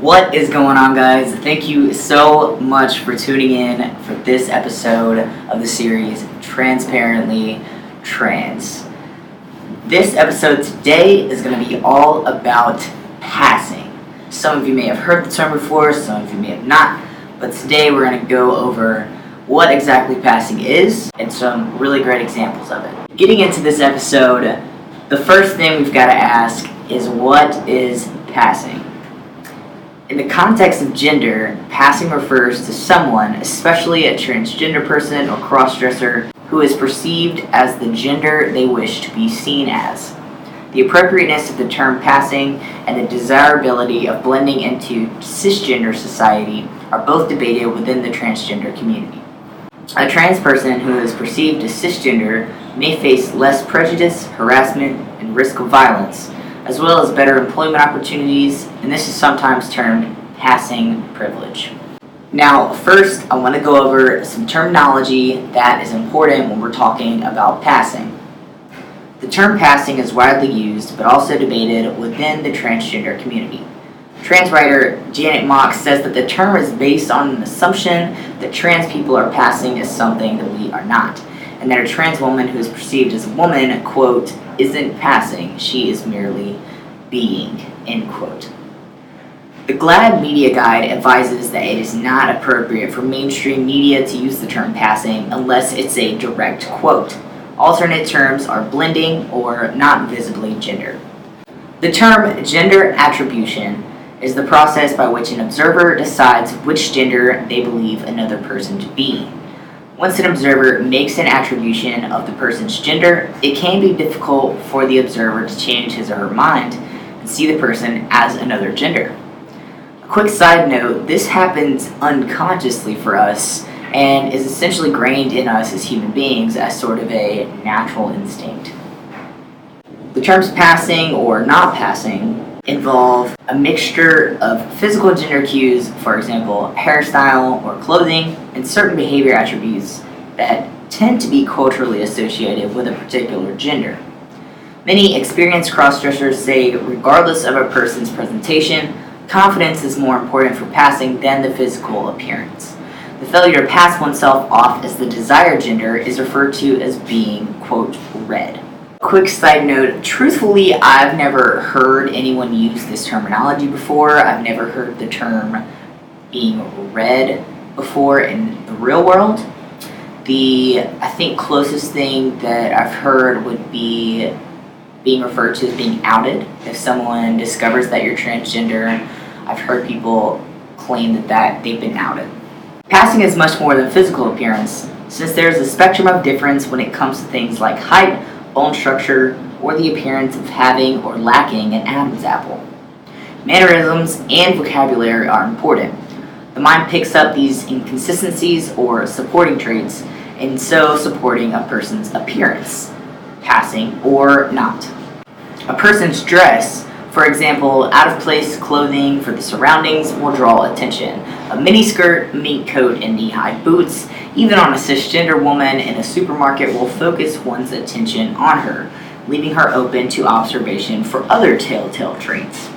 What is going on, guys? Thank you so much for tuning in for this episode of the series Transparently Trans. This episode today is going to be all about passing. Some of you may have heard the term before, some of you may have not, but today we're going to go over what exactly passing is and some really great examples of it. Getting into this episode, the first thing we've got to ask is what is passing? In the context of gender, passing refers to someone, especially a transgender person or crossdresser, who is perceived as the gender they wish to be seen as. The appropriateness of the term passing and the desirability of blending into cisgender society are both debated within the transgender community. A trans person who is perceived as cisgender may face less prejudice, harassment, and risk of violence as well as better employment opportunities, and this is sometimes termed passing privilege. Now, first, I want to go over some terminology that is important when we're talking about passing. The term passing is widely used, but also debated within the transgender community. Trans writer Janet Mock says that the term is based on an assumption that trans people are passing as something that we are not, and that a trans woman who is perceived as a woman, quote, isn't passing, she is merely being, end quote. The GLAAD Media Guide advises that it is not appropriate for mainstream media to use the term passing unless it's a direct quote. Alternate terms are blending or not visibly gender. The term gender attribution is the process by which an observer decides which gender they believe another person to be. Once an observer makes an attribution of the person's gender, it can be difficult for the observer to change his or her mind and see the person as another gender. A quick side note this happens unconsciously for us and is essentially grained in us as human beings as sort of a natural instinct. The terms passing or not passing involve a mixture of physical gender cues, for example, hairstyle or clothing, and certain behavior attributes that tend to be culturally associated with a particular gender. Many experienced crossdressers say, regardless of a person's presentation, confidence is more important for passing than the physical appearance. The failure to pass oneself off as the desired gender is referred to as being, quote, read. Quick side note truthfully, I've never heard anyone use this terminology before. I've never heard the term being read before in the real world. The, I think, closest thing that I've heard would be being referred to as being outed. If someone discovers that you're transgender, I've heard people claim that, that they've been outed. Passing is much more than physical appearance, since there's a spectrum of difference when it comes to things like height, bone structure, or the appearance of having or lacking an Adam's apple. Mannerisms and vocabulary are important. The mind picks up these inconsistencies or supporting traits, and so supporting a person's appearance, passing or not. A person's dress, for example, out of place clothing for the surroundings, will draw attention. A miniskirt, mink coat, and knee high boots even on a cisgender woman in a supermarket will focus one's attention on her, leaving her open to observation for other telltale traits.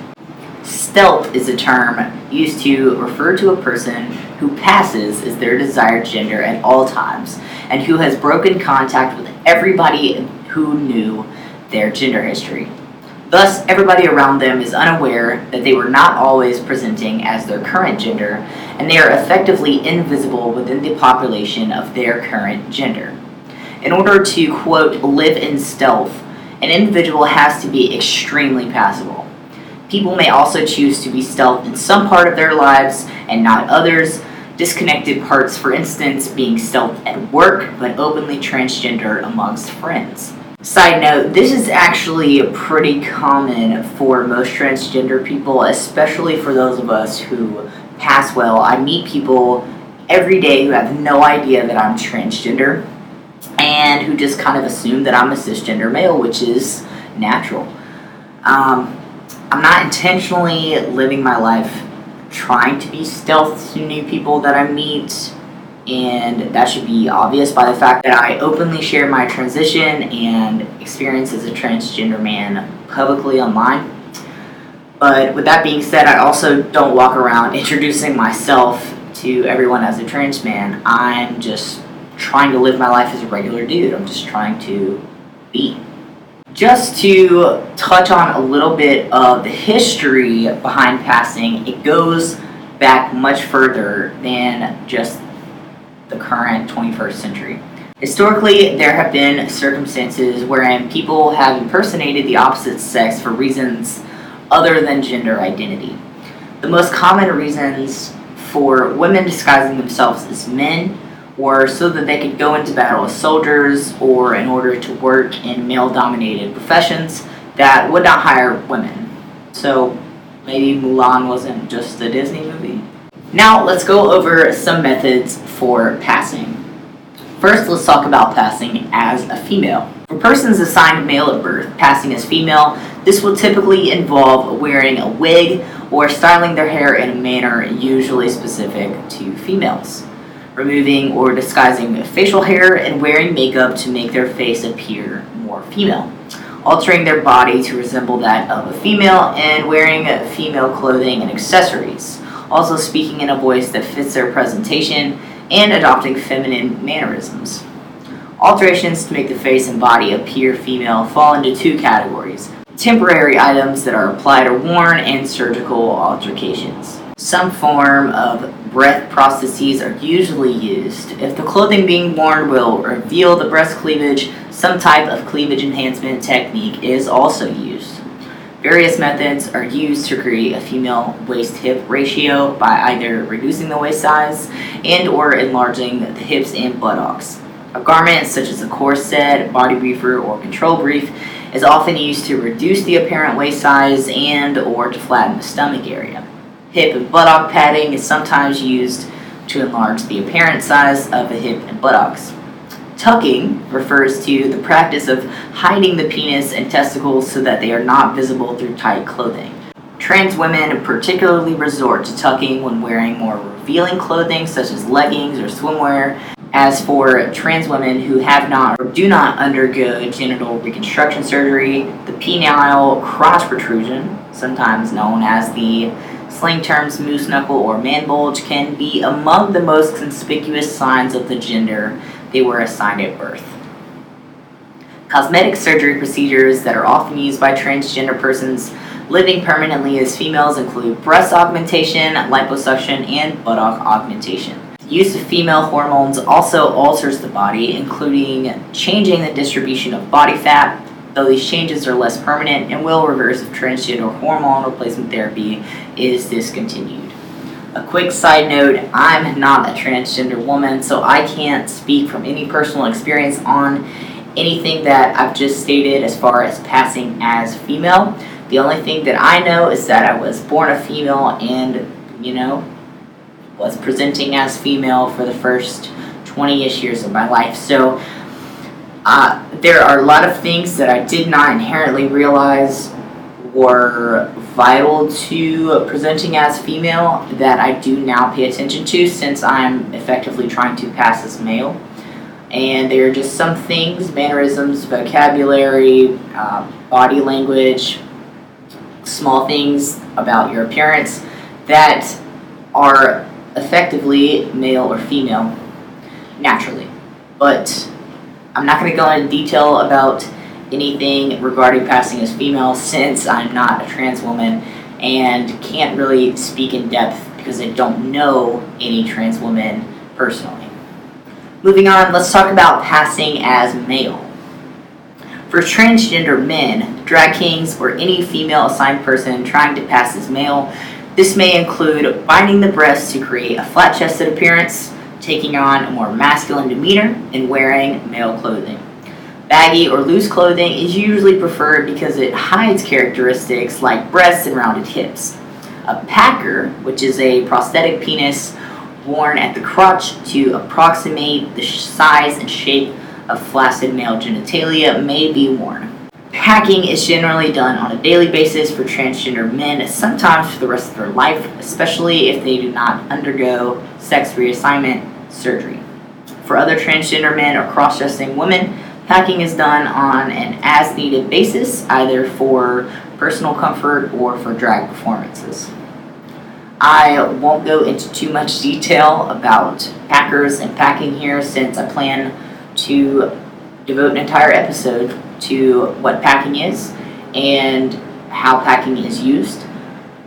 Stealth is a term used to refer to a person who passes as their desired gender at all times and who has broken contact with everybody who knew their gender history. Thus, everybody around them is unaware that they were not always presenting as their current gender, and they are effectively invisible within the population of their current gender. In order to, quote, live in stealth, an individual has to be extremely passable. People may also choose to be stealth in some part of their lives and not others, disconnected parts, for instance, being stealth at work but openly transgender amongst friends. Side note, this is actually pretty common for most transgender people, especially for those of us who pass well. I meet people every day who have no idea that I'm transgender and who just kind of assume that I'm a cisgender male, which is natural. Um, I'm not intentionally living my life trying to be stealth to new people that I meet and that should be obvious by the fact that I openly share my transition and experience as a transgender man publicly online. But with that being said, I also don't walk around introducing myself to everyone as a trans man. I'm just trying to live my life as a regular dude. I'm just trying to be. Just to touch on a little bit of the history behind passing, it goes back much further than just the current 21st century. Historically, there have been circumstances wherein people have impersonated the opposite sex for reasons other than gender identity. The most common reasons for women disguising themselves as men were so that they could go into battle as soldiers or in order to work in male dominated professions that would not hire women. So maybe Mulan wasn't just a Disney movie. Now let's go over some methods for passing. First, let's talk about passing as a female. For persons assigned male at birth, passing as female, this will typically involve wearing a wig or styling their hair in a manner usually specific to females removing or disguising facial hair, and wearing makeup to make their face appear more female, altering their body to resemble that of a female, and wearing female clothing and accessories, also speaking in a voice that fits their presentation, and adopting feminine mannerisms. Alterations to make the face and body appear female fall into two categories temporary items that are applied or worn, and surgical alterations. Some form of breast prostheses are usually used. If the clothing being worn will reveal the breast cleavage, some type of cleavage enhancement technique is also used. Various methods are used to create a female waist-hip ratio by either reducing the waist size and or enlarging the hips and buttocks. A garment such as a corset, body briefer, or control brief is often used to reduce the apparent waist size and or to flatten the stomach area. Hip and buttock padding is sometimes used to enlarge the apparent size of the hip and buttocks. Tucking refers to the practice of hiding the penis and testicles so that they are not visible through tight clothing. Trans women particularly resort to tucking when wearing more revealing clothing such as leggings or swimwear. As for trans women who have not or do not undergo genital reconstruction surgery, the penile crotch protrusion, sometimes known as the Slang terms moose knuckle or man bulge can be among the most conspicuous signs of the gender they were assigned at birth. Cosmetic surgery procedures that are often used by transgender persons living permanently as females include breast augmentation, liposuction, and buttock augmentation. The use of female hormones also alters the body, including changing the distribution of body fat, though these changes are less permanent and will reverse if transgender hormone replacement therapy is discontinued. A quick side note I'm not a transgender woman, so I can't speak from any personal experience on anything that I've just stated as far as passing as female. The only thing that I know is that I was born a female and, you know, was presenting as female for the first 20 ish years of my life. So, uh, there are a lot of things that I did not inherently realize were vital to presenting as female that I do now pay attention to since I'm effectively trying to pass as male. And there are just some things, mannerisms, vocabulary, uh, body language, small things about your appearance that are effectively male or female naturally. But I'm not going to go into detail about anything regarding passing as female since I'm not a trans woman and can't really speak in depth because I don't know any trans women personally. Moving on, let's talk about passing as male. For transgender men, drag kings, or any female assigned person trying to pass as male, this may include binding the breasts to create a flat chested appearance, taking on a more masculine demeanor, and wearing male clothing. Baggy or loose clothing is usually preferred because it hides characteristics like breasts and rounded hips. A packer, which is a prosthetic penis worn at the crotch to approximate the size and shape of flaccid male genitalia, may be worn. Packing is generally done on a daily basis for transgender men, sometimes for the rest of their life, especially if they do not undergo sex reassignment surgery. For other transgender men or cross dressing women, packing is done on an as needed basis, either for personal comfort, or for drag performances. I won't go into too much detail about packers and packing here since I plan to devote an entire episode to what packing is and how packing is used.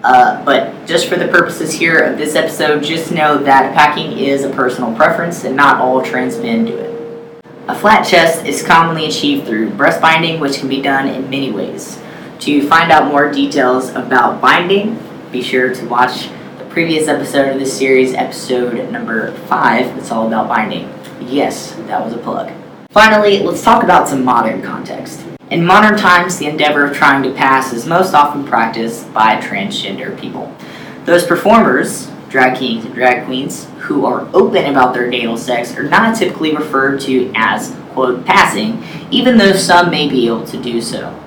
Uh, but just for the purposes here of this episode, just know that packing is a personal preference and not all trans men do it. A flat chest is commonly achieved through breast binding, which can be done in many ways. To find out more details about binding, be sure to watch the previous episode of this series, episode number 5. It's all about binding. Yes, that was a plug. Finally, let's talk about some modern context. In modern times, the endeavor of trying to pass is most often practiced by transgender people. Those performers, drag kings and drag queens, who are open about their natal sex are not typically referred to as, quote, passing, even though some may be able to do so.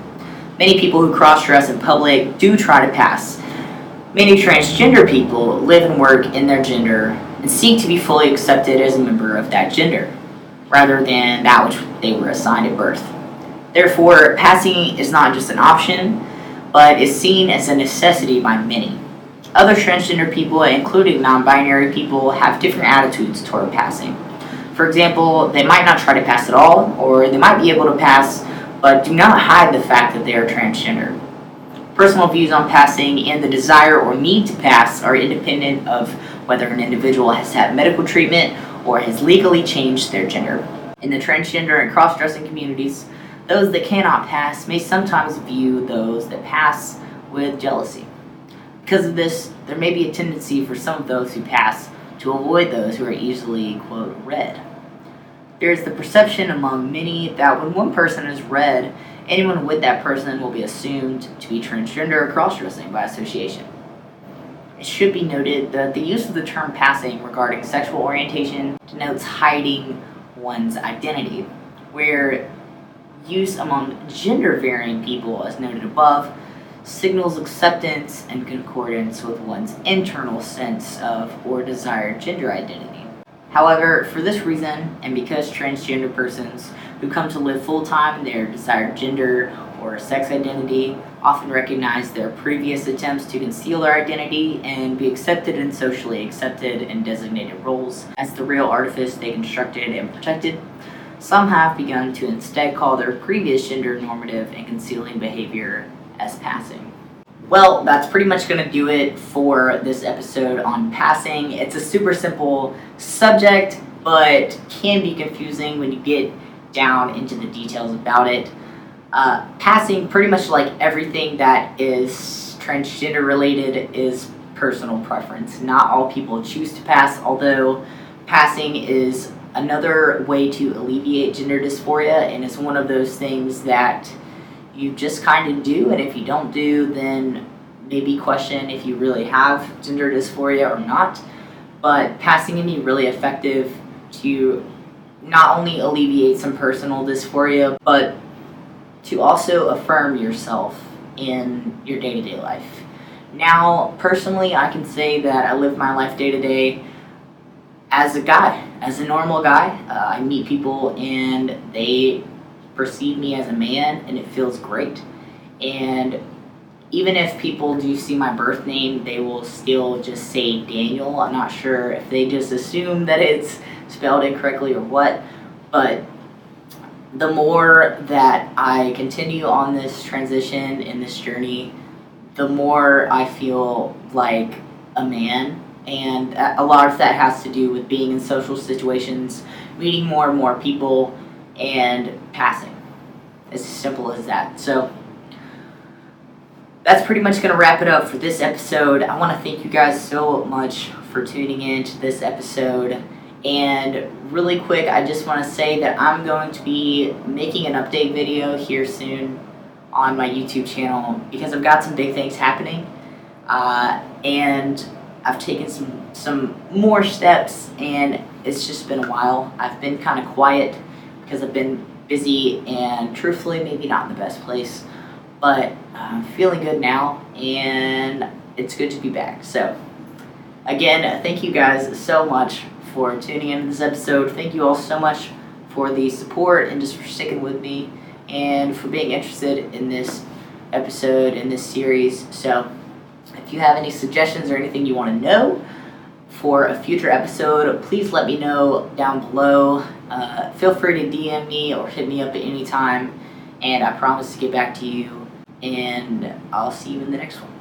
Many people who cross dress in public do try to pass. Many transgender people live and work in their gender and seek to be fully accepted as a member of that gender, rather than that which they were assigned at birth. Therefore, passing is not just an option, but is seen as a necessity by many. Other transgender people, including non binary people, have different attitudes toward passing. For example, they might not try to pass at all, or they might be able to pass, but do not hide the fact that they are transgender. Personal views on passing and the desire or need to pass are independent of whether an individual has had medical treatment or has legally changed their gender. In the transgender and cross dressing communities, those that cannot pass may sometimes view those that pass with jealousy. Because of this, there may be a tendency for some of those who pass to avoid those who are easily, quote, read. There is the perception among many that when one person is read, anyone with that person will be assumed to be transgender or cross dressing by association. It should be noted that the use of the term passing regarding sexual orientation denotes hiding one's identity, where use among gender varying people, as noted above, signals acceptance and concordance with one's internal sense of or desired gender identity. However, for this reason, and because transgender persons who come to live full time in their desired gender or sex identity often recognize their previous attempts to conceal their identity and be accepted and socially accepted in designated roles as the real artifice they constructed and protected, some have begun to instead call their previous gender normative and concealing behavior as passing. Well, that's pretty much going to do it for this episode on passing. It's a super simple subject, but can be confusing when you get down into the details about it. Uh, passing, pretty much like everything that is transgender related, is personal preference. Not all people choose to pass, although passing is another way to alleviate gender dysphoria, and it's one of those things that you just kind of do, and if you don't do, then maybe question if you really have gender dysphoria or not. But passing can be really effective to not only alleviate some personal dysphoria, but to also affirm yourself in your day to day life. Now, personally, I can say that I live my life day to day as a guy, as a normal guy. Uh, I meet people and they perceive me as a man, and it feels great. And even if people do see my birth name, they will still just say Daniel. I'm not sure if they just assume that it's spelled incorrectly or what, but the more that I continue on this transition in this journey, the more I feel like a man and a lot of that has to do with being in social situations, meeting more and more people, and passing. As simple as that. So, that's pretty much going to wrap it up for this episode. I want to thank you guys so much for tuning in to this episode. And really quick, I just want to say that I'm going to be making an update video here soon on my YouTube channel because I've got some big things happening. Uh, and I've taken some some more steps, and it's just been a while. I've been kind of quiet because I've been busy and truthfully maybe not in the best place, but I'm feeling good now, and it's good to be back. So, again, thank you guys so much for tuning in to this episode. Thank you all so much for the support and just for sticking with me and for being interested in this episode in this series. So, if you have any suggestions or anything you want to know for a future episode, please let me know down below. Uh, feel free to DM me or hit me up at any time, and I promise to get back to you. And I'll see you in the next one.